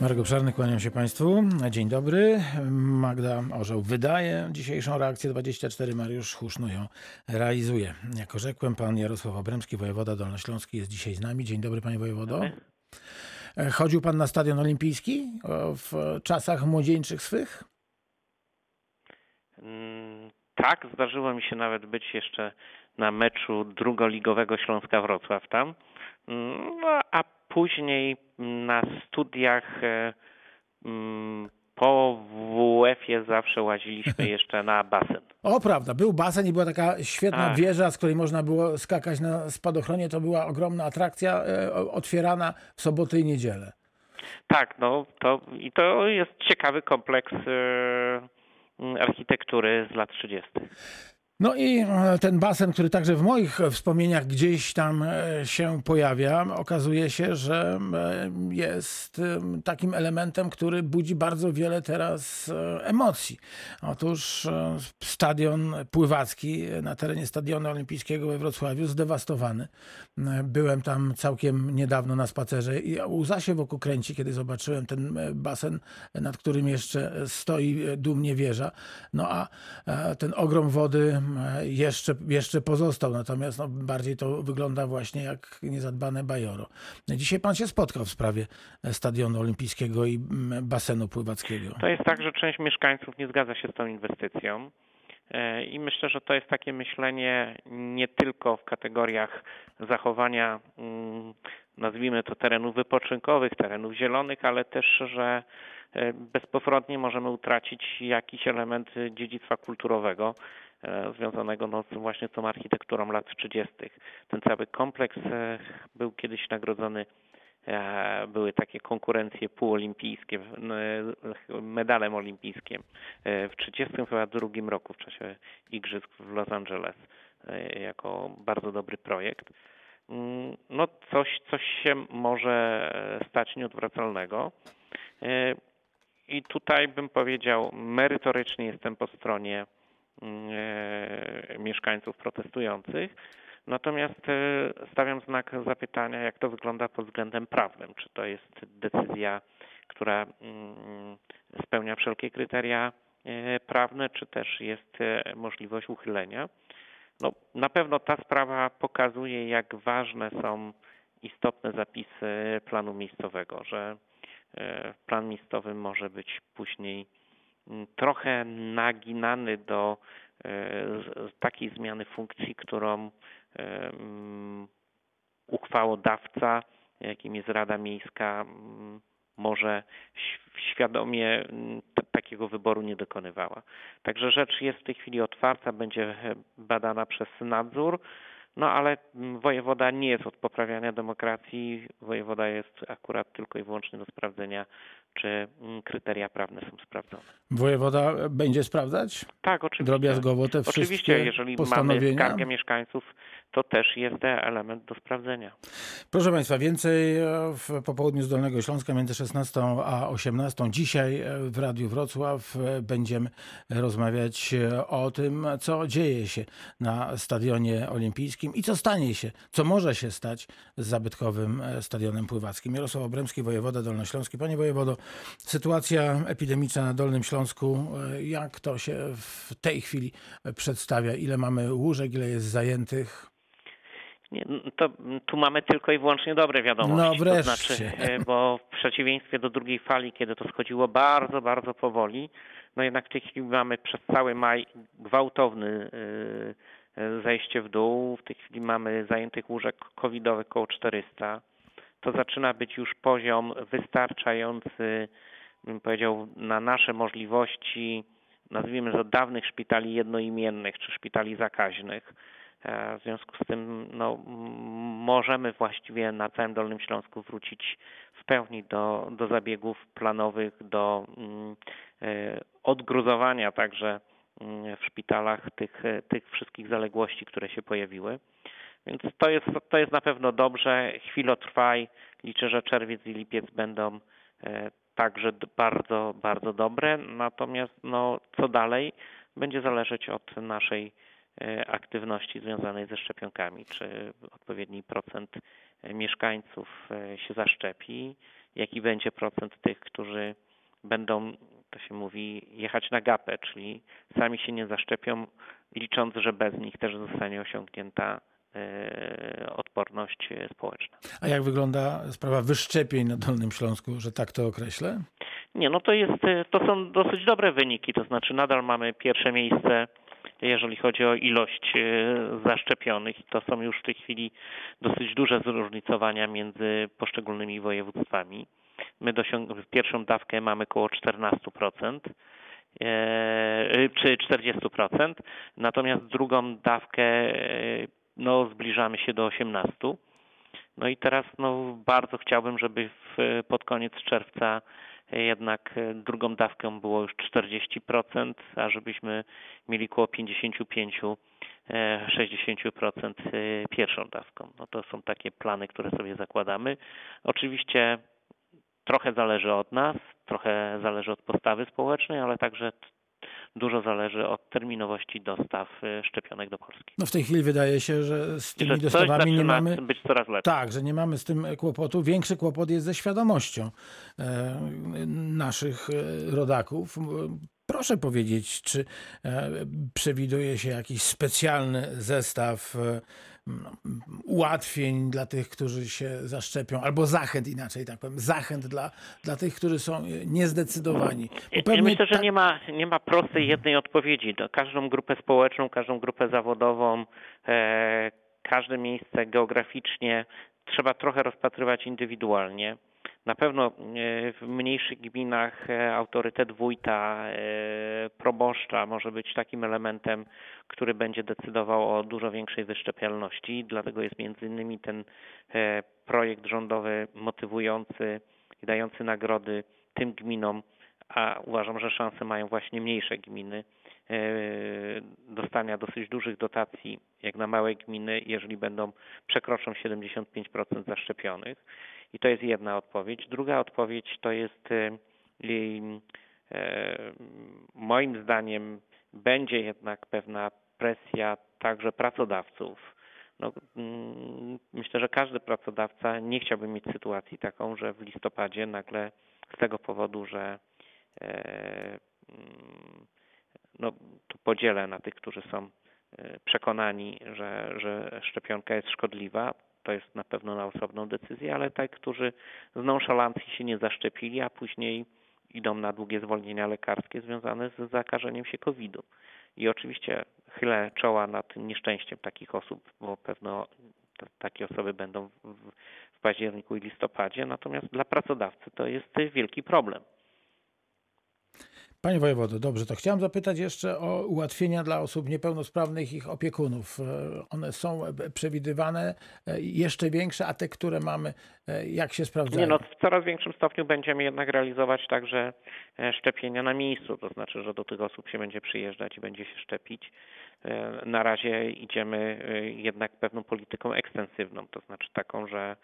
Marek Obszarny, kłaniam się Państwu. Dzień dobry. Magda Orzeł wydaje dzisiejszą reakcję 24. Mariusz Huszno ją realizuje. Jak rzekłem, pan Jarosław Obremski, wojewoda dolnośląski jest dzisiaj z nami. Dzień dobry panie wojewodo. Chodził pan na stadion olimpijski w czasach młodzieńczych swych? Mm, Tak, zdarzyło mi się nawet być jeszcze na meczu drugoligowego Śląska Wrocław tam. Mm, No, a później na studiach e, mm, po WF-ie zawsze łaziliśmy jeszcze na basen. O, prawda, był basen i była taka świetna Tak. wieża, z której można było skakać na spadochronie. To była ogromna atrakcja e, otwierana w soboty i niedzielę. Tak, no to i to jest ciekawy kompleks e, mm, architektury z lat 30. No i e, ten basen, który także w moich e, wspomnieniach gdzieś tam e, się pojawia, okazuje się, że jest takim elementem, który budzi bardzo wiele teraz emocji. Otóż stadion pływacki na terenie Stadionu Olimpijskiego we Wrocławiu zdewastowany. Byłem tam całkiem niedawno na spacerze i łza się wokół kręci, kiedy zobaczyłem ten basen, nad którym jeszcze stoi dumnie wieża. No a ten ogrom wody jeszcze, jeszcze pozostał, natomiast no, bardziej to wygląda właśnie jak niezadbane bajoro. Dzisiaj pan się spotkał w sprawie e, Stadionu Olimpijskiego i basenu pływackiego. To jest tak, że część mieszkańców nie zgadza się z tą inwestycją. E, I myślę, że to jest takie myślenie nie tylko w kategoriach zachowania, mm, nazwijmy to terenów wypoczynkowych, terenów zielonych, ale też, że e, bezpowrotnie możemy utracić jakiś element dziedzictwa kulturowego e, związanego no, właśnie z tą architekturą lat 30. Ten cały kompleks e, był kiedyś nagrodzony E, były takie konkurencje półolimpijskie, medalem olimpijskim e, w 1932 roku w czasie Igrzysk w Los Angeles e, jako bardzo dobry projekt. Mm, No coś, coś się może stać nieodwracalnego. E, I tutaj bym powiedział, merytorycznie jestem po stronie e, mieszkańców protestujących. Natomiast e, stawiam znak zapytania, jak to wygląda pod względem prawnym. Czy to jest decyzja, która mm, spełnia wszelkie kryteria e, prawne, czy też jest e, możliwość uchylenia. No, na pewno ta sprawa pokazuje, jak ważne są istotne zapisy planu miejscowego, że e, plan miejscowy może być później trochę naginany do e, takiej zmiany funkcji, którą uchwałodawca, jakim jest Rada Miejska, mm, może świadomie mm, takiego wyboru nie dokonywała. Także rzecz jest w tej chwili otwarta, będzie e, badana przez nadzór, no ale wojewoda nie jest od poprawiania demokracji, wojewoda jest akurat tylko i wyłącznie do sprawdzenia, czy kryteria prawne są sprawdzone. Wojewoda będzie sprawdzać Tak, oczywiście. drobiazgowo te wszystkie Oczywiście, jeżeli mamy skargę mieszkańców, to też jest element do sprawdzenia. Proszę Państwa, więcej e, w popołudniu z Dolnego Śląska między 16 a 18. Dzisiaj e, w Radiu Wrocław e, będziemy rozmawiać o tym, co dzieje się na Stadionie Olimpijskim i co stanie się, co może się stać z zabytkowym e, Stadionem Pływackim. Jarosław Obremski, wojewoda dolnośląski. Panie wojewodo, sytuacja epidemiczna na Dolnym Śląsku, e, jak to się w tej chwili przedstawia? Ile mamy łóżek, ile jest zajętych? Nie, to tu mamy tylko i wyłącznie dobre wiadomości. No To wreszcie. znaczy, e, bo w przeciwieństwie do drugiej fali, kiedy to schodziło bardzo, bardzo powoli, no jednak w tej chwili mamy przez cały maj gwałtowny e, zejście w dół. W tej chwili mamy zajętych łóżek covidowych około 400. To zaczyna być już poziom wystarczający, bym powiedział, na nasze możliwości, nazwijmy to dawnych szpitali jednoimiennych czy szpitali zakaźnych. E, W związku z tym no, możemy właściwie na całym Dolnym Śląsku wrócić w pełni do, do zabiegów planowych, do e, odgruzowania także w szpitalach tych, e, tych wszystkich zaległości, które się pojawiły. Więc to jest, to jest na pewno dobrze. Chwilotrwaj. Liczę, że czerwiec i lipiec będą e, także bardzo, bardzo dobre. Natomiast no, co dalej będzie zależeć od naszej e, aktywności związanej ze szczepionkami, czy odpowiedni procent mieszkańców się zaszczepi jaki będzie procent tych, którzy będą, to się mówi, jechać na gapę, czyli sami się nie zaszczepią, licząc, że bez nich też zostanie osiągnięta e, odporność społeczna. A jak wygląda sprawa wyszczepień na Dolnym Śląsku, że tak to określę? Nie, no to jest, to są dosyć dobre wyniki, to znaczy nadal mamy pierwsze miejsce jeżeli chodzi o ilość e, zaszczepionych. To są już w tej chwili dosyć duże zróżnicowania między poszczególnymi województwami. My dosiąg- pierwszą dawkę mamy około 14%. E, czy 40%, natomiast drugą dawkę e, no, zbliżamy się do 18%. No i teraz no, bardzo chciałbym, żeby w, pod koniec czerwca jednak drugą dawką było już 40%, a żebyśmy mieli około 55-60% e, pierwszą dawką. No to są takie plany, które sobie zakładamy. Oczywiście trochę zależy od nas, trochę zależy od postawy społecznej, ale także dużo zależy od terminowości dostaw y, szczepionek do Polski. No w tej chwili wydaje się, że z tymi że dostawami nie mamy. być coraz lepiej. Tak, że nie mamy z tym kłopotu. Większy kłopot jest ze świadomością e, naszych e, rodaków. Proszę powiedzieć, czy e, przewiduje się jakiś specjalny zestaw ułatwień dla tych, którzy się zaszczepią, albo zachęt inaczej, tak powiem, zachęt dla, dla tych, którzy są niezdecydowani. Ja myślę, że nie ma, nie ma prostej jednej odpowiedzi. Każdą grupę społeczną, każdą grupę zawodową, e, każde miejsce geograficznie trzeba trochę rozpatrywać indywidualnie. Na pewno e, w mniejszych gminach e, autorytet wójta, e, proboszcza może być takim elementem, który będzie decydował o dużo większej wyszczepialności. Dlatego jest między innymi ten projekt rządowy motywujący i dający nagrody tym gminom, a uważam, że szanse mają właśnie mniejsze gminy dostania dosyć dużych dotacji, jak na małe gminy, jeżeli będą przekroczą 75% zaszczepionych. I to jest jedna odpowiedź. Druga odpowiedź to jest y, e, moim zdaniem będzie jednak pewna presja także pracodawców. No, mm, myślę, że każdy pracodawca nie chciałby mieć sytuacji taką, że w listopadzie nagle z tego powodu, że e, mm, no, tu podzielę na tych, którzy są e, przekonani, że, że szczepionka jest szkodliwa, to jest na pewno na osobną decyzję, ale tak, którzy z nonszalancji się nie zaszczepili, a później idą na długie zwolnienia lekarskie związane z zakażeniem się COVID-u. I oczywiście chylę czoła nad nieszczęściem takich osób, bo pewno takie osoby będą w, w październiku i listopadzie, natomiast dla pracodawcy to jest wielki problem. Panie wojewodo, dobrze, to chciałem zapytać jeszcze o ułatwienia dla osób niepełnosprawnych i ich opiekunów. E, one są przewidywane e, jeszcze większe, a te, które mamy, e, jak się sprawdzają? Nie, no, w coraz większym stopniu będziemy jednak realizować także szczepienia na miejscu, to znaczy, że do tych osób się będzie przyjeżdżać i będzie się szczepić. Na razie idziemy jednak pewną polityką ekstensywną, to znaczy taką, że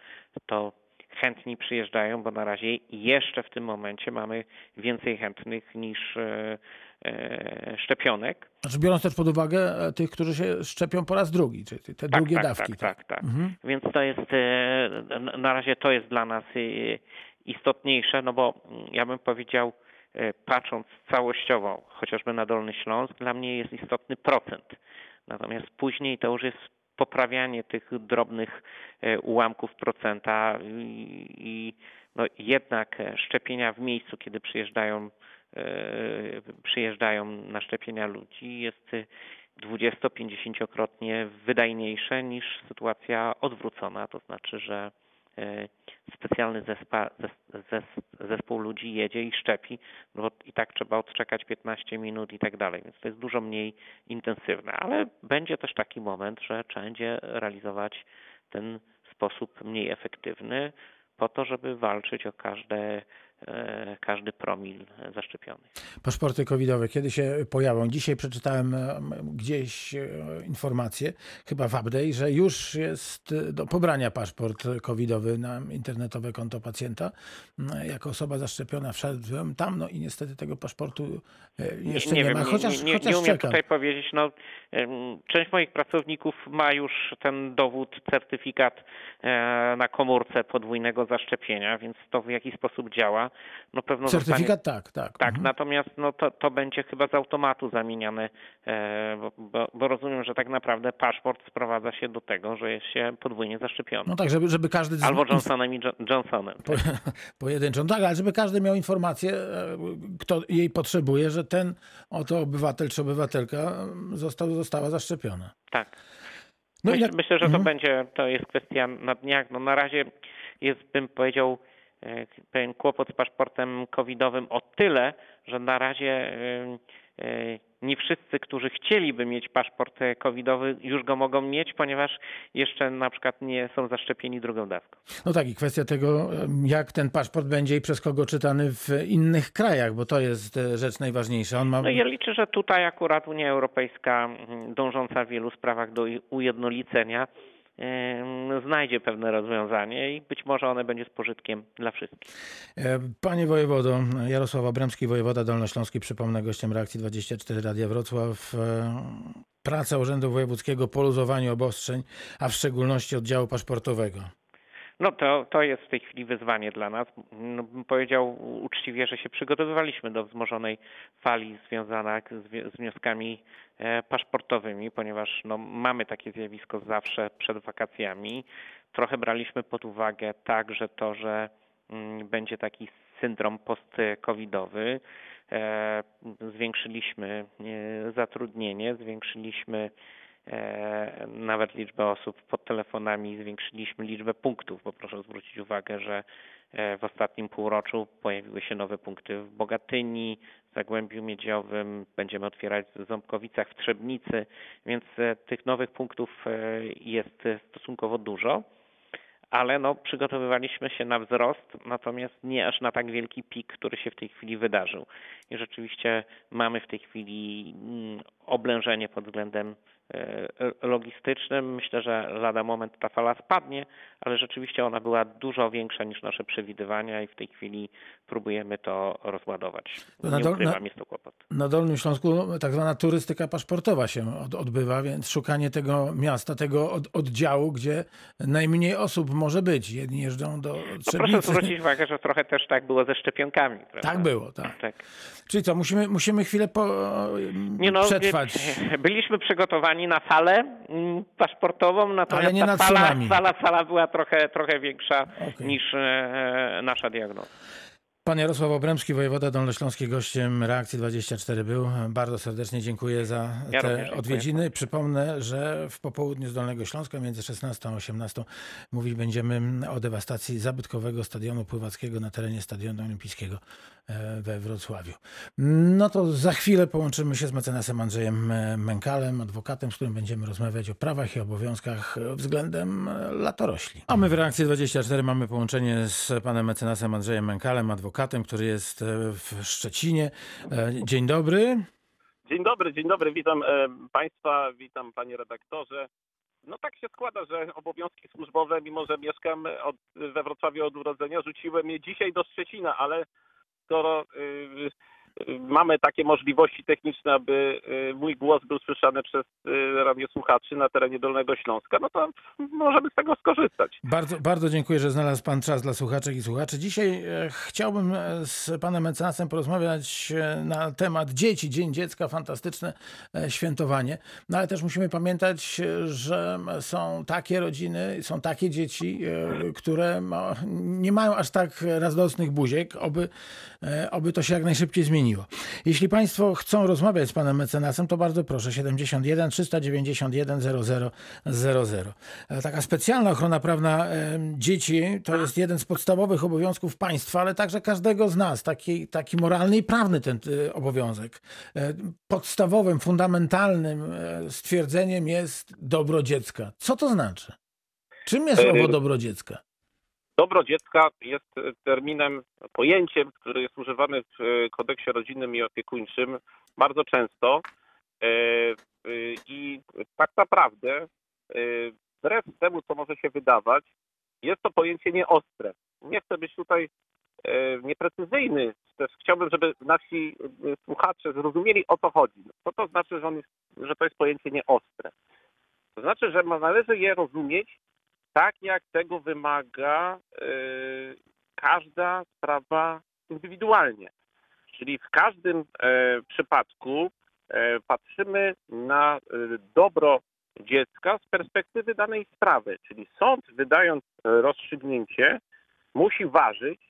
to chętni przyjeżdżają, bo na razie jeszcze w tym momencie mamy więcej chętnych niż e, e, szczepionek. Znaczy biorąc też pod uwagę e, tych, którzy się szczepią po raz drugi, czyli te tak, drugie tak, dawki. Tak, tak, tak. tak. Mhm. Więc to jest, na razie to jest dla nas istotniejsze, no bo ja bym powiedział, patrząc całościowo, chociażby na Dolny Śląsk, dla mnie jest istotny procent. Natomiast później to już jest poprawianie tych drobnych e, ułamków procenta i no jednak szczepienia w miejscu, kiedy przyjeżdżają, e, przyjeżdżają na szczepienia ludzi jest 20-50-krotnie wydajniejsze niż sytuacja odwrócona, to znaczy, że specjalny zespa, zes, zespół ludzi jedzie i szczepi, bo i tak trzeba odczekać 15 minut i tak dalej, więc to jest dużo mniej intensywne, ale będzie też taki moment, że trzeba będzie realizować ten sposób mniej efektywny po to, żeby walczyć o każde, e, każdy promil mil zaszczepionych. Paszporty covidowe, kiedy się pojawią? Dzisiaj przeczytałem gdzieś informację, chyba w update, że już jest do pobrania paszport covidowy na internetowe konto pacjenta. Jako osoba zaszczepiona wszedłem tam, no i niestety tego paszportu jeszcze nie, nie, nie ma, chociaż, nie, nie, chociaż nie umiem czekam. tutaj powiedzieć, no część moich pracowników ma już ten dowód, certyfikat e, na komórce podwójnego zaszczepienia, więc to w jakiś sposób działa. No pewno certyfikat zostanie... tak, tak. Tak, mhm. natomiast no to, to będzie chyba z automatu zamieniane, e, bo, bo, bo, rozumiem, że tak naprawdę paszport sprowadza się do tego, że jest się podwójnie zaszczepiony. No tak, żeby, żeby każdy... Albo Johnsonem i Johnsonem. Po, pojedynczą, tak, ale żeby każdy miał informację, e, kto jej potrzebuje, że ten oto obywatel czy obywatelka został, została zaszczepiona. Tak. No Myśl, jak... Myślę, że to mhm. będzie, to jest kwestia na dniach. No na razie jest, bym powiedział, pewien kłopot z paszportem covidowym o tyle, że na razie e, e, nie wszyscy, którzy chcieliby mieć paszport covidowy, już go mogą mieć, ponieważ jeszcze na przykład nie są zaszczepieni drugą dawką. No tak, i kwestia tego, jak ten paszport będzie i przez kogo czytany w innych krajach, bo to jest rzecz najważniejsza. On ma... No ja liczę, że tutaj akurat Unia Europejska dążąca w wielu sprawach do ujednolicenia znajdzie pewne rozwiązanie i być może one będzie z pożytkiem dla wszystkich. Panie wojewodo, Jarosław Abramski, wojewoda dolnośląski, przypomnę gościem Reakcji 24 Radia Wrocław. Praca Urzędu Wojewódzkiego po luzowaniu obostrzeń, a w szczególności oddziału paszportowego. No to, to jest w tej chwili wyzwanie dla nas. No, bym powiedział uczciwie, że się przygotowywaliśmy do wzmożonej fali związanych z, wnioskami e, paszportowymi, ponieważ no, mamy takie zjawisko zawsze przed wakacjami. Trochę braliśmy pod uwagę także to, że mm, będzie taki syndrom post-covidowy. E, zwiększyliśmy e, zatrudnienie, zwiększyliśmy nawet liczbę osób pod telefonami, zwiększyliśmy liczbę punktów, bo proszę zwrócić uwagę, że e, w ostatnim półroczu pojawiły się nowe punkty w Bogatyni, w Zagłębiu Miedziowym, będziemy otwierać w Ząbkowicach, w Trzebnicy, więc e, tych nowych punktów jest stosunkowo dużo ale no, przygotowywaliśmy się na wzrost, natomiast nie aż na tak wielki pik, który się w tej chwili wydarzył. I rzeczywiście mamy w tej chwili mm, oblężenie pod względem E, logistycznym. Myślę, że lada moment ta fala spadnie, ale rzeczywiście ona była dużo większa niż nasze przewidywania i w tej chwili próbujemy to rozładować. Nie na, dol, ukrywam, jest to kłopot. Na Dolnym Śląsku tak zwana turystyka paszportowa się od, odbywa, więc szukanie tego miasta, tego od, oddziału, gdzie najmniej osób może być. Jedni jeżdżą do no Proszę zwrócić uwagę, że trochę też tak było ze szczepionkami. Prawda? Tak było, tak. tak. Czyli co, musimy, musimy chwilę po, Nie no, przetrwać. Byliśmy przygotowani na salę mm, paszportową, natomiast Ale nie ta sala, sala, sala była trochę, trochę większa okay. niż e, nasza diagnoza. Pan Jarosław Obremski, wojewoda dolnośląski, gościem Reakcji 24 był. Bardzo serdecznie dziękuję za ja te odwiedziny. Przypomnę, że w popołudniu z Dolnego Śląska między 16 a 18 mówić będziemy o dewastacji zabytkowego stadionu pływackiego na terenie Stadionu Olimpijskiego e, we Wrocławiu. No to za chwilę połączymy się z mecenasem Andrzejem e, Mękalem, adwokatem, z którym będziemy rozmawiać o prawach i obowiązkach względem latorośli. A my w Reakcji 24 mamy połączenie z panem mecenasem Andrzejem Mękalem, adwokatem adwokatem, który jest e, w Szczecinie. E, dzień dobry. Dzień dobry, dzień dobry. Witam e, Państwa, witam Panie redaktorze. No tak się składa, że obowiązki służbowe, mimo że mieszkam od, we Wrocławiu od urodzenia, rzuciłem je dzisiaj do Szczecina, ale skoro y, mamy takie możliwości techniczne, aby y, mój głos był słyszany przez y, radiosłuchaczy na terenie Dolnego Śląska, no to możemy z tego skorzystać. Bardzo, bardzo dziękuję, że znalazł Pan czas dla słuchaczek i słuchaczy. Dzisiaj e, chciałbym e, z Panem mecenasem porozmawiać e, na temat dzieci. Dzień Dziecka, fantastyczne świętowanie. No ale też musimy pamiętać, że są takie rodziny, są takie dzieci, które nie mają aż tak radosnych buziek, oby, oby to się jak najszybciej zmieniło zmieniło. Jeśli Państwo chcą rozmawiać z Panem Mecenasem, to bardzo proszę 71 391 0000. Taka specjalna ochrona prawna dzieci to jest jeden z podstawowych obowiązków państwa, ale także każdego z nas. Taki, taki moralny i prawny ten e, obowiązek. E, podstawowym, fundamentalnym e, stwierdzeniem jest dobro dziecka. Co to znaczy? Czym jest owo dobro dziecka? Dobro dziecka jest terminem, pojęciem, który jest używany w kodeksie rodzinnym i opiekuńczym bardzo często. E, e, I tak naprawdę, e, wbrew temu, co może się wydawać, jest to pojęcie nieostre. Nie chcę być tutaj nieprecyzyjny, też chciałbym, żeby nasi słuchacze zrozumieli o co chodzi. Co to znaczy, że, on jest, że to jest pojęcie nieostre? To znaczy, że należy je rozumieć tak, jak tego wymaga każda sprawa indywidualnie. Czyli w każdym przypadku E, patrzymy na e, dobro dziecka z perspektywy danej sprawy. Czyli sąd, wydając rozstrzygnięcie, musi ważyć,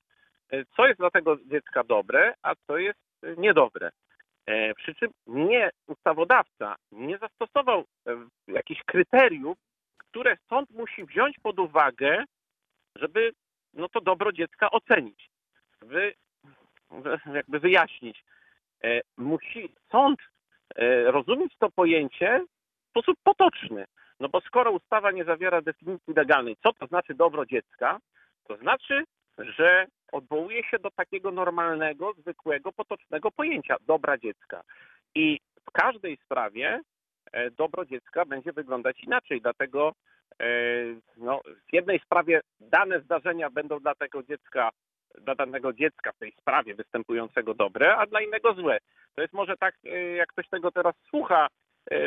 e, co jest dla tego dziecka dobre, a co jest niedobre. Przy czym nie ustawodawca nie zastosował jakichś kryteriów, które sąd musi wziąć pod uwagę, żeby no to dobro dziecka ocenić, wy, jakby wyjaśnić. Musi sąd E, rozumieć to pojęcie w sposób potoczny. No bo skoro ustawa nie zawiera definicji legalnej, co to znaczy dobro dziecka, to znaczy, że odwołuje się do takiego normalnego, zwykłego, potocznego pojęcia dobra dziecka. I w każdej sprawie e, dobro dziecka będzie wyglądać inaczej. Dlatego e, no, w jednej sprawie dane zdarzenia będą dla tego dziecka dla danego dziecka w tej sprawie występującego dobre, a dla innego złe. To jest może tak, y, jak ktoś tego teraz słucha,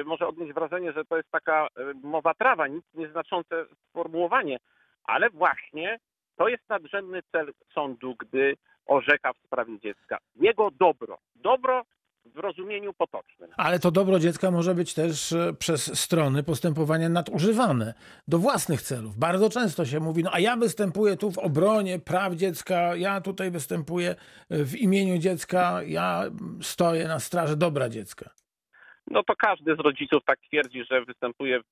może odnieść wrażenie, że to jest taka mowa trawa, nic nieznaczące sformułowanie, ale właśnie to jest nadrzędny cel sądu, gdy orzeka w sprawie dziecka. Jego dobro. Dobro w rozumieniu potocznym. Ale to dobro dziecka może być też e, przez strony postępowania nadużywane do własnych celów. Bardzo często się mówi, no a ja występuję tu w obronie praw dziecka, ja tutaj występuję w imieniu dziecka, ja stoję na straży dobra dziecka. No to każdy z rodziców tak twierdzi, że występuje w,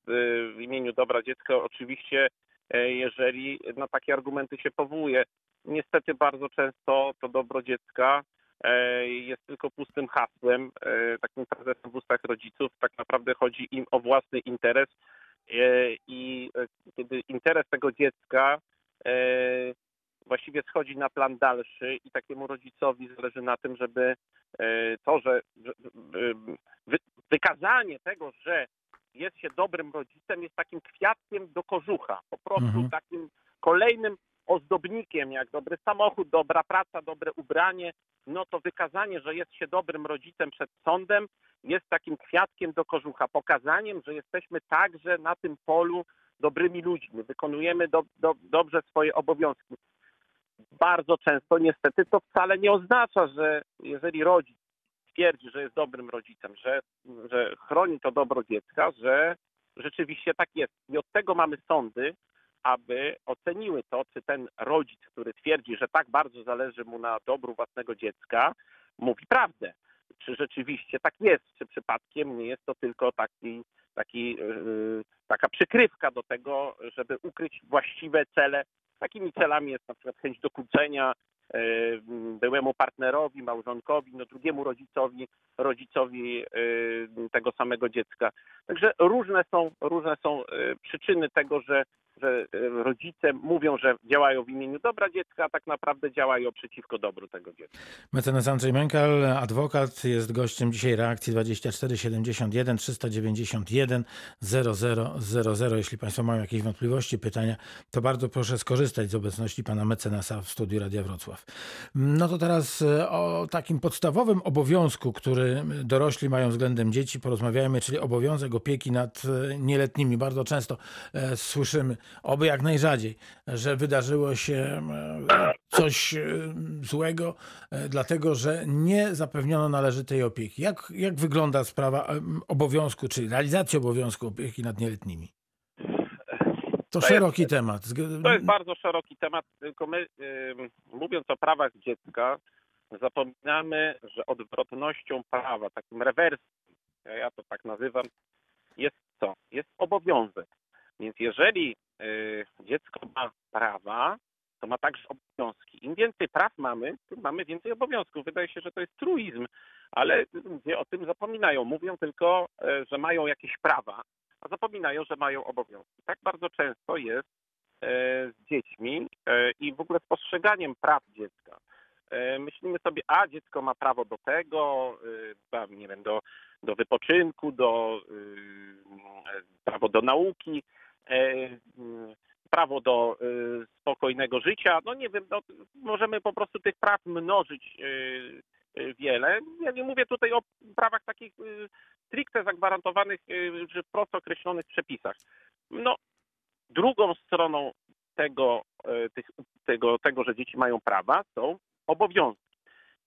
w imieniu dobra dziecka. Oczywiście, e, jeżeli na takie argumenty się powołuje. Niestety bardzo często to dobro dziecka E, jest tylko pustym hasłem, e, takim prezesem w ustach rodziców. Tak naprawdę chodzi im o własny interes e, i kiedy interes tego dziecka właściwie schodzi na plan dalszy i takiemu rodzicowi zależy na tym, żeby to, że wykazanie tego, że jest się dobrym rodzicem, jest takim kwiatkiem do kożucha, po prostu mhm. takim kolejnym ozdobnikiem, jak dobry samochód, dobra praca, dobre ubranie, no to wykazanie, że jest się dobrym rodzicem przed sądem, jest takim kwiatkiem do kożucha, pokazaniem, że jesteśmy także na tym polu dobrymi ludźmi, wykonujemy do, do, dobrze swoje obowiązki. Bardzo często niestety to wcale nie oznacza, że jeżeli rodzic twierdzi, że jest dobrym rodzicem, że, że chroni to dobro dziecka, że rzeczywiście tak jest. I od tego mamy sądy, aby oceniły to, czy ten rodzic, który twierdzi, że tak bardzo zależy mu na dobru własnego dziecka, mówi prawdę. Czy rzeczywiście tak jest, czy przypadkiem nie jest to tylko taki, taki, yy, taka przykrywka do tego, żeby ukryć właściwe cele. Takimi celami jest na przykład chęć dokuczenia yy, byłemu partnerowi, małżonkowi, no drugiemu rodzicowi, rodzicowi yy, tego samego dziecka. Także różne są, różne są przyczyny tego, że że e, rodzice mówią, że działają w imieniu dobra dziecka, a tak naprawdę działają przeciwko dobru tego dziecka. Mecenas Andrzej Mękal, adwokat, jest gościem dzisiaj reakcji 24 71 391 0000. Jeśli Państwo mają jakieś wątpliwości, pytania, to bardzo proszę skorzystać z obecności pana mecenasa w studiu Radia Wrocław. No to teraz e, o takim podstawowym obowiązku, który dorośli mają względem dzieci, porozmawiajmy, czyli obowiązek opieki nad e, nieletnimi. Bardzo często słyszymy, oby jak najrzadziej, że wydarzyło się coś e, złego, e, dlatego że nie zapewniono należytej opieki. Jak, jak wygląda sprawa obowiązku, czy realizacji obowiązku opieki nad nieletnimi? To, to szeroki jest, temat. To jest bardzo szeroki temat, tylko my mówiąc o prawach dziecka, zapominamy, że odwrotnością prawa, takim rewersem, ja to tak nazywam, jest co? Jest obowiązek. Więc jeżeli dziecko ma prawa, to ma także obowiązki. Im więcej praw mamy, tym mamy więcej obowiązków. Wydaje się, że to jest truizm, ale ludzie o tym zapominają. Mówią tylko, e, że mają jakieś prawa, a zapominają, że mają obowiązki. Tak bardzo często jest z dziećmi e, i w ogóle z postrzeganiem praw dziecka. E, myślimy sobie, a dziecko ma prawo do tego, e, nie wiem, do, do wypoczynku, do prawo do nauki, prawo do spokojnego życia. No nie wiem, no, możemy po prostu tych praw mnożyć wiele. Ja nie mówię tutaj o prawach takich stricte zagwarantowanych czy wprost określonych przepisach. No, drugą stroną tego, tych, tego, tego, że dzieci mają prawa, są obowiązki.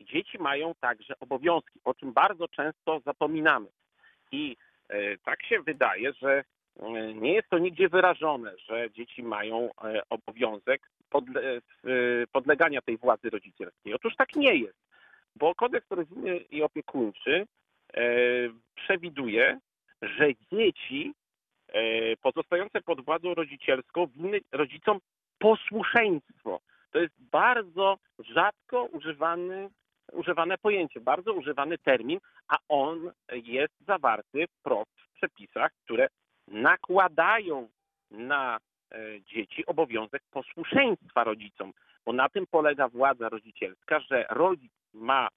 Dzieci mają także obowiązki, o czym bardzo często zapominamy. I e, tak się wydaje, że e, nie jest to nigdzie wyrażone, że dzieci mają e, obowiązek podle podlegania tej władzy rodzicielskiej. Otóż tak nie jest, bo kodeks rodzinny i opiekuńczy przewiduje, że dzieci pozostające pod władzą rodzicielską winny rodzicom posłuszeństwo. To jest bardzo rzadko używany, używane pojęcie, bardzo używany termin, a on jest zawarty wprost w przepisach, które nakładają na e, dzieci obowiązek posłuszeństwa rodzicom, bo na tym polega władza rodzicielska, że rodzic ma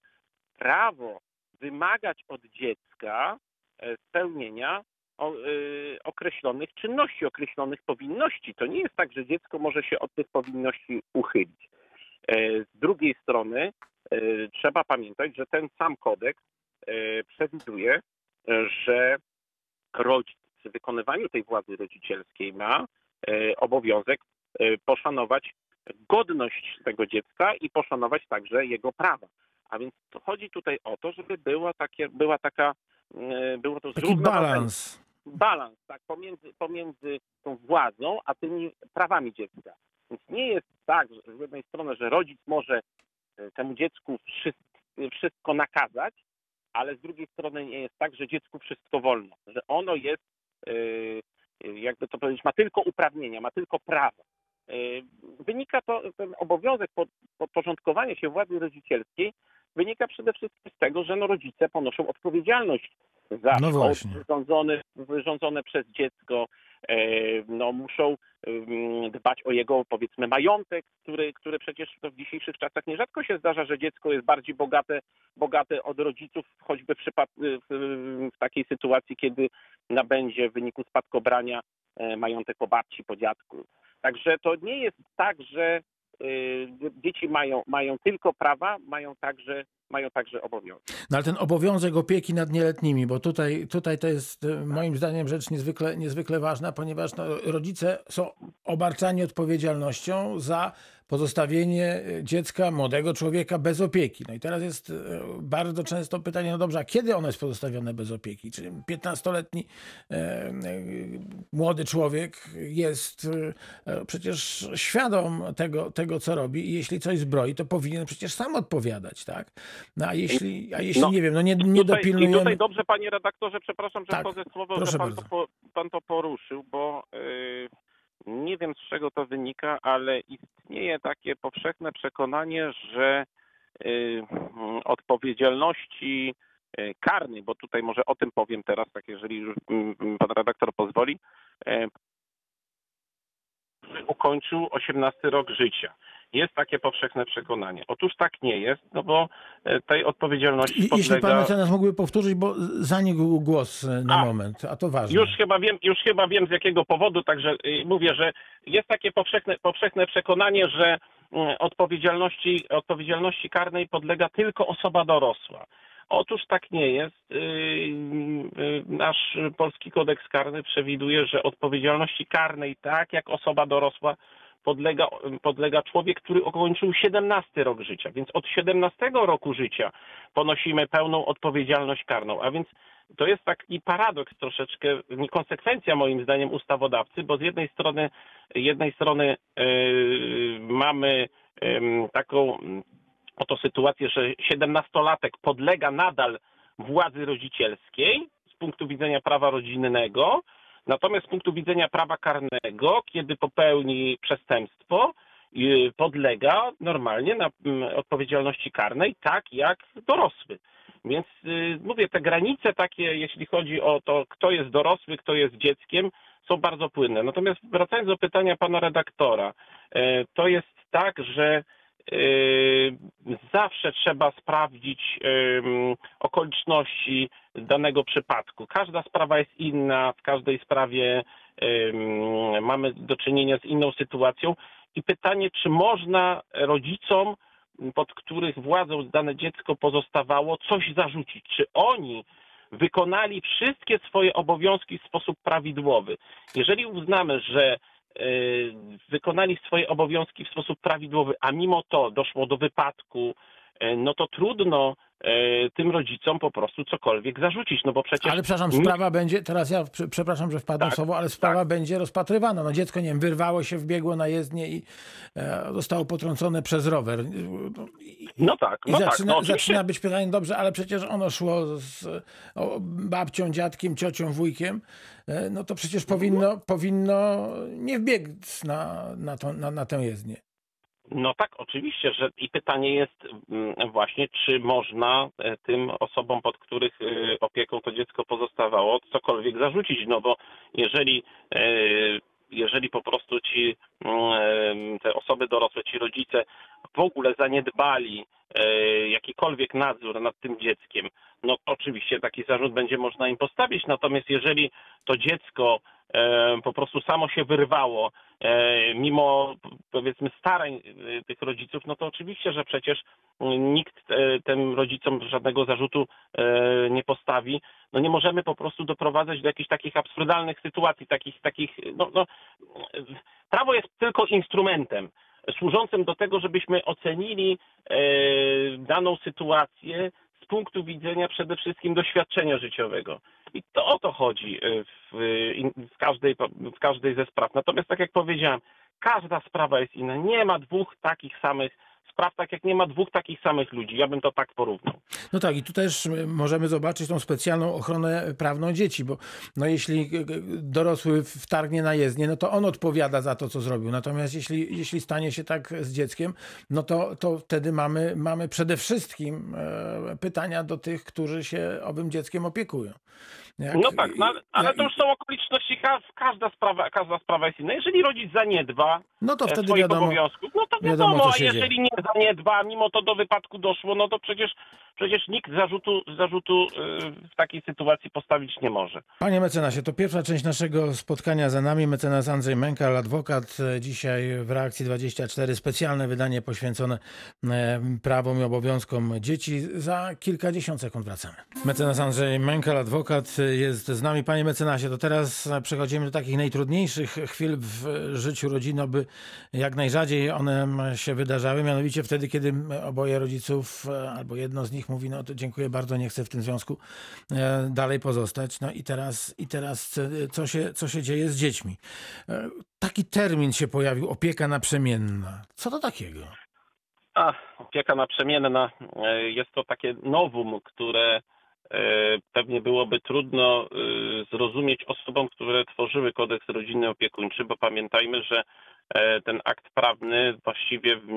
prawo wymagać od dziecka e, spełnienia Y, określonych czynności, określonych powinności. To nie jest tak, że dziecko może się od tych powinności uchylić. E, z drugiej strony e, trzeba pamiętać, że ten sam kodeks e, przewiduje, że rodzic przy wykonywaniu tej władzy rodzicielskiej ma obowiązek poszanować godność tego dziecka i poszanować także jego prawa. A więc chodzi tutaj o to, żeby była, takie, była taka, było to Taki balans balans tak, pomiędzy, pomiędzy tą władzą a tymi prawami dziecka. Więc nie jest tak, że z jednej strony, że rodzic może e, temu dziecku wszystko nakazać, ale z drugiej strony nie jest tak, że dziecku wszystko wolno, że ono jest, e, jakby to powiedzieć, ma tylko uprawnienia, ma tylko prawo. E, wynika to, ten obowiązek podporządkowania się władzy rodzicielskiej wynika przede wszystkim z tego, że no rodzice ponoszą odpowiedzialność za no właśnie. wyrządzone, wyrządzone przez dziecko, e, no, muszą dbać o jego, powiedzmy, majątek, który, który przecież w dzisiejszych czasach nierzadko się zdarza, że dziecko jest bardziej bogate, bogate od rodziców, choćby w, w, w takiej sytuacji, kiedy nabędzie w wyniku spadkobrania e, majątek po babci, po dziadku. Także to nie jest tak, że y, dzieci mają, mają tylko prawa, mają także mają także obowiązek. No ale ten obowiązek opieki nad nieletnimi, bo tutaj, tutaj to jest e, moim zdaniem rzecz niezwykle, niezwykle ważna, ponieważ no, rodzice są obarczani odpowiedzialnością za pozostawienie e, dziecka, młodego człowieka bez opieki. No i teraz jest e, bardzo często pytanie, no dobrze, a kiedy ono jest pozostawione bez opieki? Czy 15-letni e, młody człowiek jest przecież świadom tego, tego, co robi i jeśli coś zbroi, to powinien przecież sam odpowiadać, tak? No a jeśli, a jeśli no, nie wiem, no nie, nie tutaj, dopilnujemy... tutaj dobrze, panie redaktorze, przepraszam, że tak, wchodzę słowo, że pan to, pan to, poruszył, bo... Yy nie wiem z czego to wynika, ale istnieje takie powszechne przekonanie, że y, odpowiedzialności y, karnej, bo tutaj może o tym powiem teraz, tak jeżeli już mm, pan redaktor pozwoli, y, ukończył 18 rok życia. Jest takie powszechne przekonanie. Otóż tak nie jest, no bo e, tej odpowiedzialności I, podlega... Jeśli pan mecenas mógłby powtórzyć, bo zanikł głos e, na a, moment, a to ważne. Już chyba, wiem, już chyba wiem z jakiego powodu, także y, mówię, że jest takie powszechne, powszechne przekonanie, że mm, odpowiedzialności, odpowiedzialności karnej podlega tylko osoba dorosła. Otóż tak nie jest. Nasz polski kodeks karny przewiduje, że odpowiedzialności karnej, tak jak osoba dorosła, podlega, podlega człowiek, który ukończył 17 rok życia. Więc od 17 roku życia ponosimy pełną odpowiedzialność karną. A więc to jest taki paradoks troszeczkę, niekonsekwencja moim zdaniem ustawodawcy, bo z jednej strony, jednej strony yy, mamy yy, taką oto sytuację, że 17-latek podlega nadal władzy rodzicielskiej z punktu widzenia prawa rodzinnego, Natomiast z punktu widzenia prawa karnego, kiedy popełni przestępstwo, y, podlega normalnie na mm, odpowiedzialności karnej, tak jak dorosły. Więc y, mówię, te granice takie, jeśli chodzi o to, kto jest dorosły, kto jest dzieckiem, są bardzo płynne. Natomiast wracając do pytania pana redaktora, e, to jest tak, że zawsze trzeba sprawdzić okoliczności danego przypadku. Każda sprawa jest inna, w każdej sprawie mamy do czynienia z inną sytuacją i pytanie, czy można rodzicom, pod których władzą dane dziecko pozostawało, coś zarzucić? Czy oni wykonali wszystkie swoje obowiązki w sposób prawidłowy? Jeżeli uznamy, że e, wykonali swoje obowiązki w sposób prawidłowy, a mimo to doszło do wypadku, no to trudno e, tym rodzicom po prostu cokolwiek zarzucić, no bo przecież... Ale przepraszam, sprawa będzie, teraz ja prze- przepraszam, że wpadłem Tak, słowo, ale sprawa będzie rozpatrywana. No dziecko, nie wiem, wyrwało się, wbiegło na jezdnię i e, zostało potrącone przez rower. I, No tak, i no tak, zaczyna, no oczywiście. zaczyna być pytanie, dobrze, ale przecież ono szło z o, babcią, dziadkiem, ciocią, wujkiem, e, no to przecież powinno, powinno nie wbiec na, na, to, na, na tę jezdnię. No tak, oczywiście, że i pytanie jest mm, właśnie, czy można e, tym osobom, pod których e, opieką to dziecko pozostawało, cokolwiek zarzucić, no bo jeżeli, e, jeżeli po prostu ci, mm, te osoby dorosłe, ci rodzice w ogóle zaniedbali jakikolwiek nadzór nad tym dzieckiem, no oczywiście taki zarzut będzie można im postawić, natomiast jeżeli to dziecko e, po prostu samo się wyrwało, e, mimo powiedzmy starań e, tych rodziców, no to oczywiście, że przecież nikt e, tym rodzicom żadnego zarzutu e, nie postawi. No nie możemy po prostu doprowadzać do jakichś takich absurdalnych sytuacji, takich, takich no, no, prawo jest tylko instrumentem służącym do tego, żebyśmy ocenili e, daną sytuację z punktu widzenia przede wszystkim doświadczenia życiowego. I to o to chodzi e, w, w, każdej, w każdej ze spraw. Natomiast tak jak powiedziałem, każda sprawa jest inna. Nie ma dwóch takich samych spraw, tak jak nie ma dwóch takich samych ludzi. Ja bym to tak porównał. No tak, i tu też możemy zobaczyć tą specjalną ochronę prawną dzieci, bo no jeśli g- g- dorosły wtargnie na jezdnię, no to on odpowiada za to, co zrobił. Natomiast jeśli, jeśli stanie się tak z dzieckiem, no to, to wtedy mamy, mamy przede wszystkim e, pytania do tych, którzy się owym dzieckiem opiekują. Jak- No tak, no, ale, to już są okoliczności, ka- każda sprawa, każda sprawa jest inna. Jeżeli rodzic zaniedba No to e, wtedy swoich wiadomo, obowiązków, no to wiadomo, wiadomo, a jeżeli nie zaniedba, mimo to do wypadku doszło, no to przecież, przecież nikt zarzutu, zarzutu e, w takiej sytuacji postawić nie może. Panie mecenasie, to pierwsza część naszego spotkania za nami. Mecenas Andrzej Mękal, adwokat. E, Dzisiaj w Reakcji 24 specjalne wydanie poświęcone prawom i obowiązkom dzieci. Za kilkadziesiąt sekund wracamy. Mecenas Andrzej Mękal, adwokat jest z nami. Panie mecenasie, to teraz przechodzimy do takich najtrudniejszych chwil w życiu rodziny, aby jak najrzadziej one się wydarzały. Mianowicie wtedy, kiedy oboje rodziców albo jedno z nich mówi, no to dziękuję bardzo, nie chcę w tym związku e, dalej pozostać. No i teraz, i teraz e, co, się, co się dzieje z dziećmi? E, Taki termin się pojawił, opieka naprzemienna. Co to takiego? A, opieka naprzemienna jest to takie nowum, które pewnie byłoby trudno e, zrozumieć osobom, które tworzyły kodeks rodzinny opiekuńczy, bo pamiętajmy, że e, ten akt prawny właściwie w,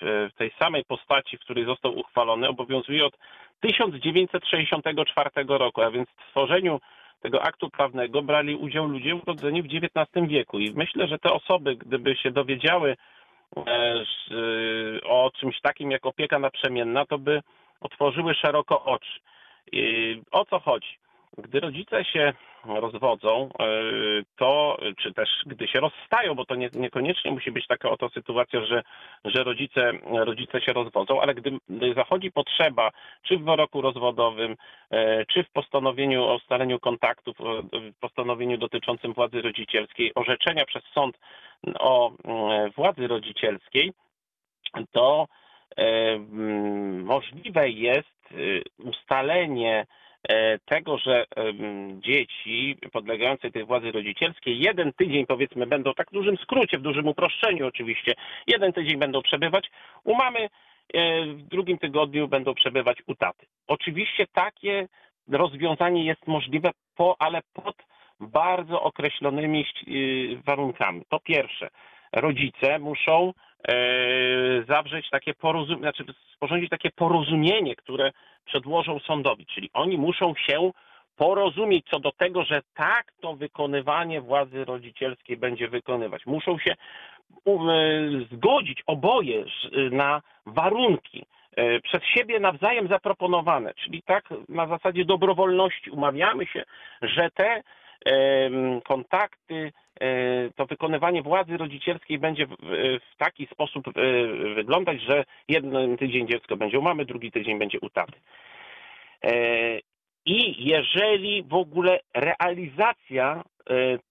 w, tej samej postaci, w której został uchwalony, obowiązuje od 1964 roku, a więc w tworzeniu tego aktu prawnego brali udział ludzie urodzeni w XIX wieku. I myślę, że te osoby, gdyby się dowiedziały e, o czymś takim jak opieka naprzemienna, to by otworzyły szeroko oczy. O co chodzi? Gdy rodzice się rozwodzą, e, to czy też gdy się rozstają, bo to nie, niekoniecznie musi być taka oto sytuacja, że, że rodzice, rodzice się rozwodzą, ale gdy, gdy zachodzi potrzeba, czy w wyroku rozwodowym, e, czy w postanowieniu o ustaleniu kontaktów, o- w postanowieniu dotyczącym władzy rodzicielskiej, orzeczenia przez sąd o władzy rodzicielskiej, to e, możliwe jest y, ustalenie e, tego, że dzieci podlegające tej władzy rodzicielskiej jeden tydzień powiedzmy będą, tak w dużym skrócie, w dużym uproszczeniu oczywiście, jeden tydzień będą przebywać u mamy, e, w drugim tygodniu będą przebywać u taty. Oczywiście takie rozwiązanie jest możliwe, po, ale pod bardzo określonymi y, warunkami. Po pierwsze, rodzice muszą e, zawrzeć takie porozumienie, znaczy sporządzić takie porozumienie, które przedłożą sądowi, czyli oni muszą się porozumieć co do tego, że tak to wykonywanie władzy rodzicielskiej będzie wykonywać. Muszą się um, e, zgodzić oboje ż- na warunki e, przez siebie nawzajem zaproponowane, czyli tak na zasadzie dobrowolności umawiamy się, że te kontakty, e, to wykonywanie władzy rodzicielskiej będzie w, taki sposób e, wyglądać, że jeden tydzień dziecko będzie u mamy, drugi tydzień będzie u taty. E, I jeżeli w ogóle realizacja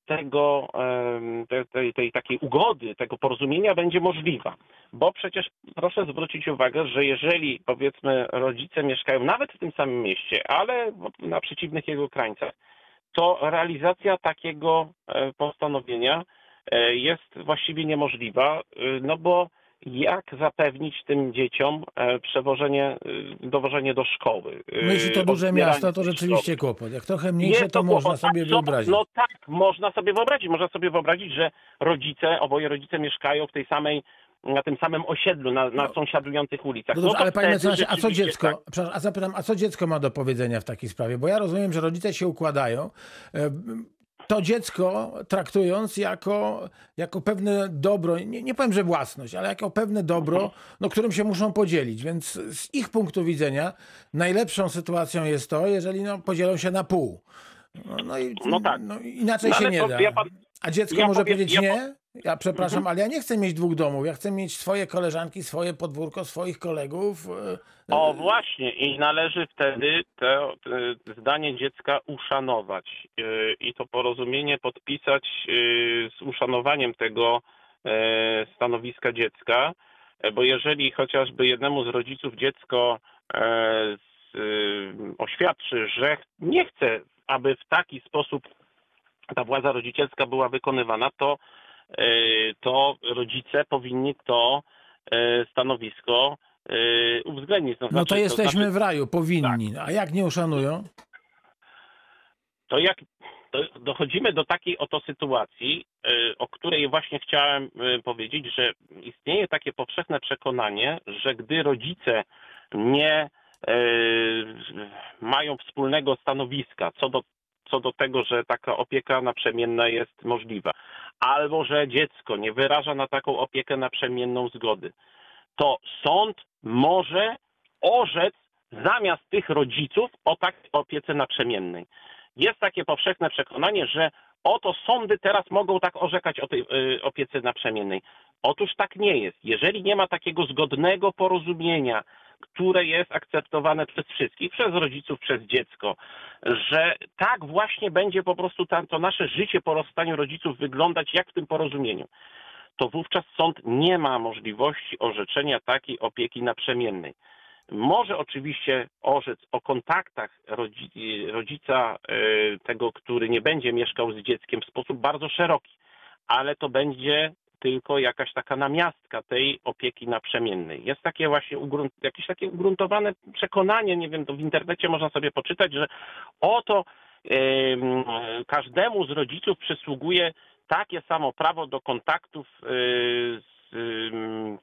tego, em, te- tej, tej takiej ugody, tego porozumienia będzie możliwa, bo przecież proszę zwrócić uwagę, że jeżeli powiedzmy rodzice mieszkają nawet w tym samym mieście, ale na przeciwnych jego krańcach, to realizacja takiego e, postanowienia e, jest właściwie niemożliwa, e, no bo jak zapewnić tym dzieciom przewożenie, dowożenie do szkoły? No jeśli to duże miasto, to rzeczywiście kłopot. Jak trochę mniejsze, Jest to można sobie wyobrazić. No tak, można sobie wyobrazić. Można sobie wyobrazić, że rodzice, oboje rodzice mieszkają w tej samej, na tym samym osiedlu, na, na sąsiadujących ulicach. No dobrze, to ale panie mecenasie, a co dziecko, tak. przepraszam, a zapytam, a co dziecko ma do powiedzenia w takiej sprawie? Bo ja rozumiem, że rodzice się układają, e, to dziecko traktując jako, jako pewne dobro, nie, nie powiem, że własność, ale jako pewne dobro, no, którym się muszą podzielić. Więc z ich punktu widzenia najlepszą sytuacją jest to, jeżeli no, podzielą się na pół. No, no, i, No tak. no, inaczej No się nie to da. ja pan- A dziecko ja może powiem- powiedzieć ja nie? Ja przepraszam, ale ja nie chcę mieć dwóch domów. Ja chcę mieć swoje koleżanki, swoje podwórko, swoich kolegów. e, O właśnie, i należy wtedy to e, zdanie dziecka uszanować e, i to porozumienie podpisać e, z uszanowaniem tego e, stanowiska dziecka, e, bo jeżeli chociażby jednemu z rodziców dziecko e, e, oświadczy, że nie chce, aby w taki sposób ta władza rodzicielska była wykonywana, to, e, to rodzice powinni to e, stanowisko e, uwzględnić. No to znaczy- jesteśmy znaczy, w raju, powinni. A jak nie uszanują? to jak to dochodzimy do takiej oto sytuacji, o której właśnie chciałem powiedzieć, że istnieje takie powszechne przekonanie, że gdy rodzice nie mają wspólnego stanowiska co do, co do tego, że taka opieka naprzemienna jest możliwa, albo że dziecko nie wyraża na taką opiekę naprzemienną zgody, to sąd może orzec zamiast tych rodziców o takiej opiece naprzemiennej. Jest takie powszechne przekonanie, że oto sądy teraz mogą tak orzekać o tej y, opiece naprzemiennej. Otóż tak nie jest. Jeżeli nie ma takiego zgodnego porozumienia, które jest akceptowane przez wszystkich, przez rodziców, przez dziecko, że tak właśnie będzie po prostu tam, to nasze życie po rozstaniu rodziców wyglądać jak w tym porozumieniu, to wówczas sąd nie ma możliwości orzeczenia takiej opieki naprzemiennej. Może oczywiście orzec o kontaktach rodzi- rodzica e, tego, który nie będzie mieszkał z dzieckiem w sposób bardzo szeroki, ale to będzie tylko jakaś taka namiastka tej opieki naprzemiennej. Jest takie właśnie ugrunt, jakieś takie ugruntowane przekonanie, nie wiem, to w internecie można sobie poczytać, że oto em, każdemu z rodziców przysługuje takie samo prawo do kontaktów e, z em,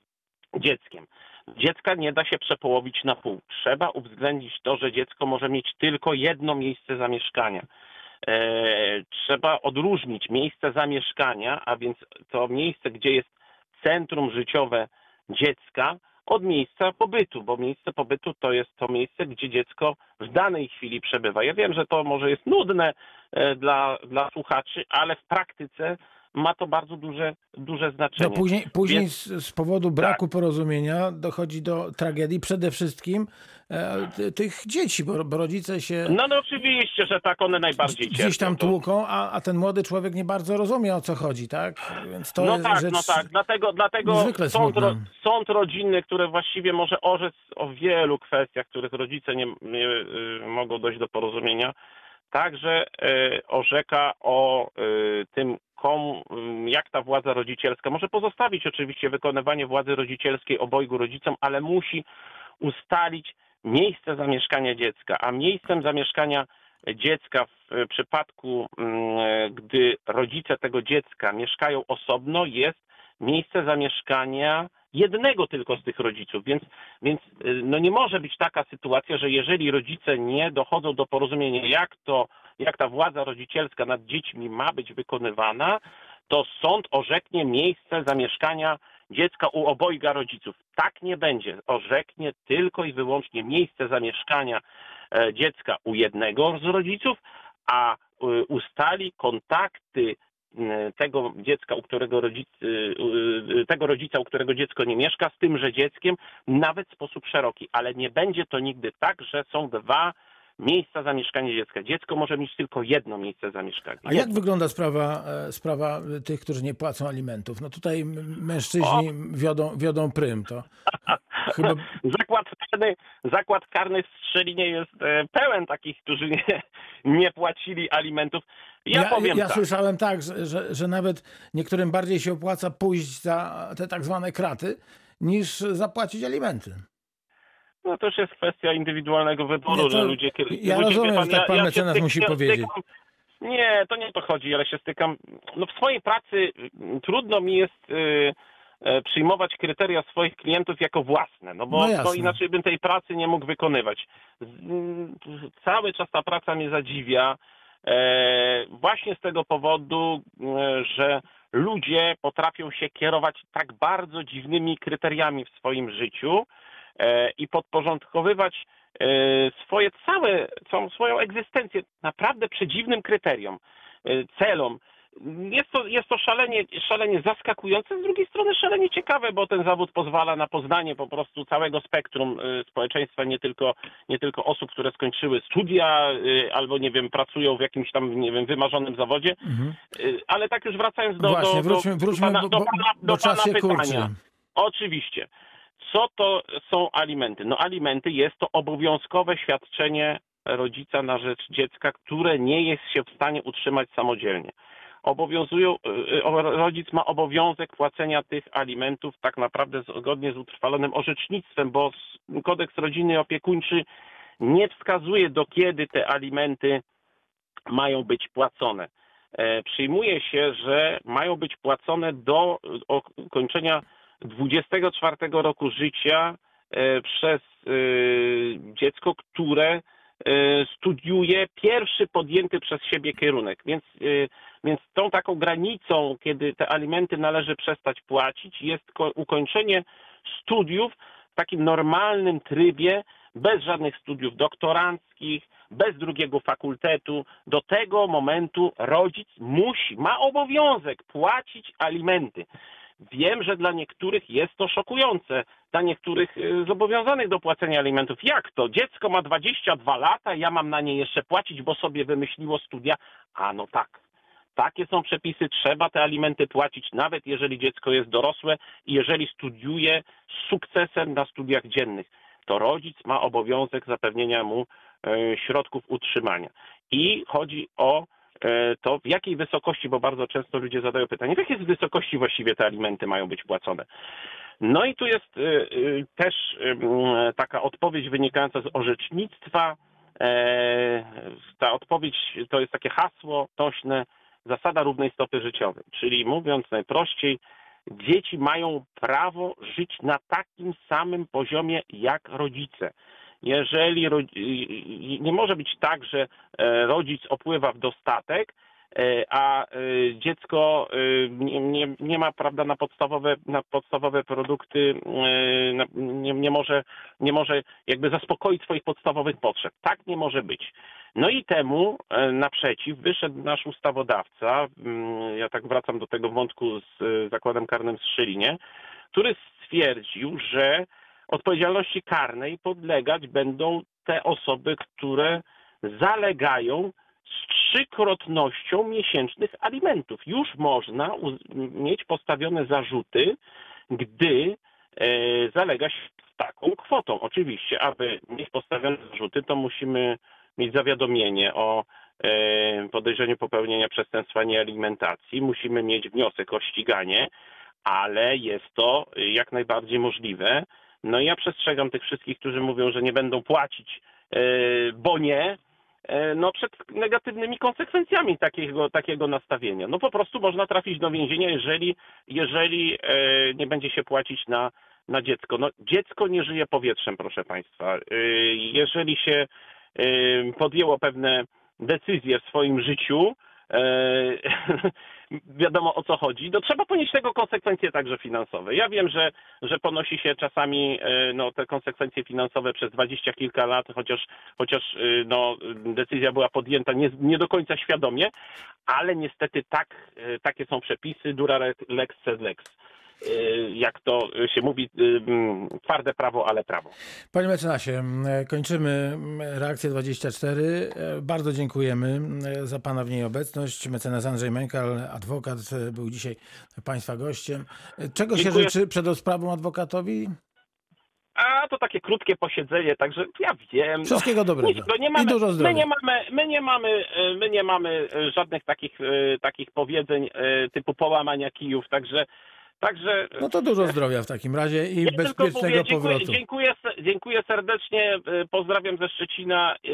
dzieckiem. Dziecka nie da się przepołowić na pół. Trzeba uwzględnić to, że dziecko może mieć tylko jedno miejsce zamieszkania. E, trzeba odróżnić miejsce zamieszkania, a więc to miejsce, gdzie jest centrum życiowe dziecka, od miejsca pobytu, bo miejsce pobytu to jest to miejsce, gdzie dziecko w danej chwili przebywa. Ja wiem, że to może jest nudne e, dla, dla słuchaczy, ale w praktyce ma to bardzo duże, duże znaczenie. No później później Więc- z, z powodu braku porozumienia dochodzi do tragedii przede wszystkim e, ty- tych dzieci, bo, bo rodzice się No, no oczywiście, że tak one najbardziej gdzieś cierpią. tam To- tłuką, a, a ten młody człowiek nie bardzo rozumie o co chodzi, tak? Więc to no jest tak, rzecz... no tak. Dlatego, dlatego sąd, ro, sąd rodzinny, który właściwie może orzec o wielu kwestiach, których rodzice nie, nie y, mogą dojść do porozumienia, także y, orzeka o y, tym, jak ta władza rodzicielska może pozostawić oczywiście wykonywanie władzy rodzicielskiej obojgu rodzicom, ale musi ustalić miejsce zamieszkania dziecka, a miejscem zamieszkania dziecka w y, przypadku, gdy rodzice tego dziecka mieszkają osobno, jest miejsce zamieszkania jednego tylko z tych rodziców, więc, więc y, no nie może być taka sytuacja, że jeżeli rodzice nie dochodzą do porozumienia, jak to, jak ta władza rodzicielska nad dziećmi ma być wykonywana, to sąd orzeknie miejsce zamieszkania dziecka u obojga rodziców. Tak nie będzie. Orzeknie tylko i wyłącznie miejsce zamieszkania e, dziecka u jednego z rodziców, a y, ustali kontakty tego dziecka, u którego rodzic, e, e, tego rodzica, u którego dziecko nie mieszka, z tymże dzieckiem, nawet w sposób szeroki, ale nie będzie to nigdy tak, że są dwa miejsca zamieszkania dziecka. Dziecko może mieć tylko jedno miejsce zamieszkania. A jak wygląda sprawa, sprawa tych, którzy nie płacą alimentów? No tutaj mężczyźni wiodą, wiodą prym. To chyba... zakład, karny, zakład karny w Strzelinie jest pełen takich, którzy nie, nie płacili alimentów. Ja, ja, powiem ja tak. słyszałem tak, że, że, że, nawet niektórym bardziej się opłaca pójść za te tak zwane kraty, niż zapłacić alimenty. No to już jest kwestia indywidualnego wyboru, nie, że ludzie... Ja ludzie, rozumiem, pan, że tak pan ja, mecenas musi powiedzieć. nie, to nie to chodzi, ale się stykam... No w swojej pracy mm, trudno mi jest... Yy, przyjmować kryteria swoich klientów jako własne, no bo no to inaczej bym tej pracy nie mógł wykonywać. Mm, cały czas ta praca mnie zadziwia. E, właśnie z tego powodu, e, że ludzie potrafią się kierować tak bardzo dziwnymi kryteriami w swoim życiu e, i podporządkowywać swoje całe, całą swoją egzystencję naprawdę przedziwnym kryteriom, celom, jest to, jest to szalenie, szalenie zaskakujące, z drugiej strony szalenie ciekawe, bo ten zawód pozwala na poznanie po prostu całego spektrum y, społeczeństwa, nie tylko, nie tylko osób, które skończyły studia y, albo, nie wiem, pracują w jakimś tam, nie wiem, wymarzonym zawodzie. Mhm. Y, ale tak już wracając do, Właśnie, do, wróćmy, wróćmy, pana, do, do, pana, do pana pytania. Oczywiście. Co to są alimenty? No alimenty jest to obowiązkowe świadczenie rodzica na rzecz dziecka, które nie jest się w stanie utrzymać samodzielnie obowiązują, y, y, rodzic ma obowiązek płacenia tych alimentów tak naprawdę zgodnie z utrwalonym orzecznictwem, bo kodeks rodzinny i opiekuńczy nie wskazuje do kiedy te alimenty mają być płacone. E, przyjmuje się, że mają być płacone do ukończenia 24 roku życia e, przez y, dziecko, które studiuje pierwszy podjęty przez siebie kierunek. Więc więc tą taką granicą, kiedy te alimenty należy przestać płacić, jest ukończenie studiów w takim normalnym trybie, bez żadnych studiów doktoranckich, bez drugiego fakultetu. Do tego momentu rodzic musi, ma obowiązek płacić alimenty. Wiem, że dla niektórych jest to szokujące, dla niektórych y, zobowiązanych do płacenia alimentów. Jak to? Dziecko ma 22 lata, ja mam na nie jeszcze płacić, bo sobie wymyśliło studia. A no tak, takie są przepisy, trzeba te alimenty płacić, nawet jeżeli dziecko jest dorosłe i jeżeli studiuje z sukcesem na studiach dziennych. To rodzic ma obowiązek zapewnienia mu e, środków utrzymania. I chodzi o to, w jakiej wysokości, bo bardzo często ludzie zadają pytanie, w jakiej wysokości właściwie te alimenty mają być płacone. No i tu jest e, też taka odpowiedź wynikająca z orzecznictwa. Ta odpowiedź to jest takie hasło tośne, zasada równej stopy życiowej. Czyli mówiąc najprościej, dzieci mają prawo żyć na takim samym poziomie jak rodzice. Jeżeli nie może być tak, że e, rodzic opływa w dostatek, e, a e, dziecko nie, nie, nie, ma prawda, na, podstawowe, na podstawowe produkty, nie, nie, może, nie może jakby zaspokoić swoich podstawowych potrzeb. Tak nie może być. No i temu naprzeciw wyszedł nasz ustawodawca, mm, ja tak wracam do tego wątku z zakładem karnym w Szylinie, który stwierdził, że odpowiedzialności karnej podlegać będą te osoby, które zalegają z trzykrotnością miesięcznych alimentów. Już można mieć postawione zarzuty, gdy e, zalega się taką kwotą. Oczywiście, aby mieć postawione zarzuty, to musimy mieć zawiadomienie o e, podejrzeniu popełnienia przestępstwa niealimentacji, musimy mieć wniosek o ściganie, ale jest to jak najbardziej możliwe. No i ja przestrzegam tych wszystkich, którzy mówią, że nie będą płacić, e, bo nie, e, no, przed negatywnymi konsekwencjami takiego, takiego nastawienia. No po prostu można trafić do więzienia, jeżeli, jeżeli e, nie będzie się płacić na, na dziecko. No, dziecko nie żyje powietrzem, proszę Państwa. Jeżeli się podjęło pewne decyzje w swoim życiu, wiadomo o co chodzi, no trzeba ponieść tego konsekwencje także finansowe. Ja wiem, że, że ponosi się czasami e, no, te konsekwencje finansowe przez dwadzieścia kilka lat, chociaż, chociaż e, no, decyzja była podjęta nie, nie do końca świadomie, ale niestety tak, e, takie są przepisy, dura lex sed lex. E, Jak to się mówi, e, mm, twarde prawo, ale prawo. Panie mecenasie, kończymy reakcję 24. E, Bardzo dziękujemy za Pana w niej obecność. Mecenas Andrzej Mękal, adwokat, e, był dzisiaj Państwa gościem. E, Czego się Dziękuję. życzy przed rozprawą adwokatowi? A to takie krótkie posiedzenie, także ja wiem. no. Wszystkiego dobrego. Nic, no nie mamy, I dużo my zdrowia. nie mamy, my nie mamy, my nie mamy żadnych takich, takich powiedzeń typu połamania kijów, także, także No to dużo zdrowia w takim razie i ja bezpiecznego mówię, dziękuję, powrotu. dziękuję, dziękuję serdecznie, e, pozdrawiam ze Szczecina. e,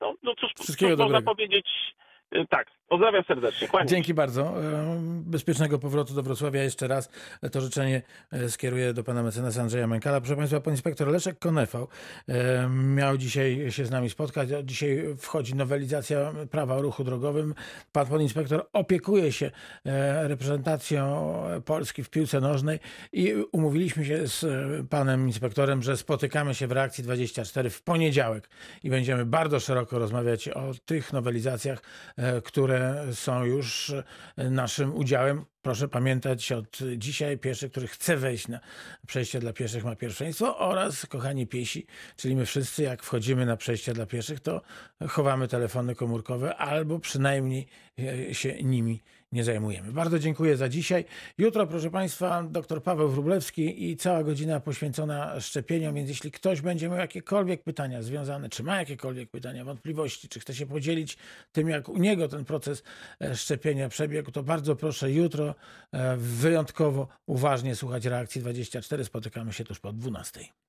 No, no cóż, Wszystkiego cóż można powiedzieć, E, tak, pozdrawiam serdecznie, kłaniam. Dzięki bardzo. E, Bezpiecznego powrotu do Wrocławia. Jeszcze raz to życzenie e, skieruję do pana mecenasa Andrzeja Mękala. Proszę państwa, pan inspektor Leszek Konefał e, miał dzisiaj się z nami spotkać. Dzisiaj wchodzi nowelizacja prawa o ruchu drogowym. Pan podinspektor opiekuje się reprezentacją Polski w piłce nożnej i umówiliśmy się z panem inspektorem, że spotykamy się w reakcji 24 w poniedziałek i będziemy bardzo szeroko rozmawiać o tych nowelizacjach, e, są już e, naszym udziałem. Proszę pamiętać od dzisiaj pieszy, który chce wejść na przejście dla pieszych ma pierwszeństwo oraz kochani piesi, czyli my wszyscy jak wchodzimy na przejście dla pieszych, to chowamy telefony komórkowe albo przynajmniej e, się nimi nie zajmujemy. Bardzo dziękuję za dzisiaj. Jutro, proszę Państwa, dr Paweł Wróblewski i cała godzina poświęcona szczepieniom, więc jeśli ktoś będzie miał jakiekolwiek pytania związane, czy ma jakiekolwiek pytania, wątpliwości, czy chce się podzielić tym, jak u niego ten proces e, szczepienia przebiegł, to bardzo proszę jutro e, wyjątkowo uważnie słuchać reakcji 24. Spotykamy się tuż po 12.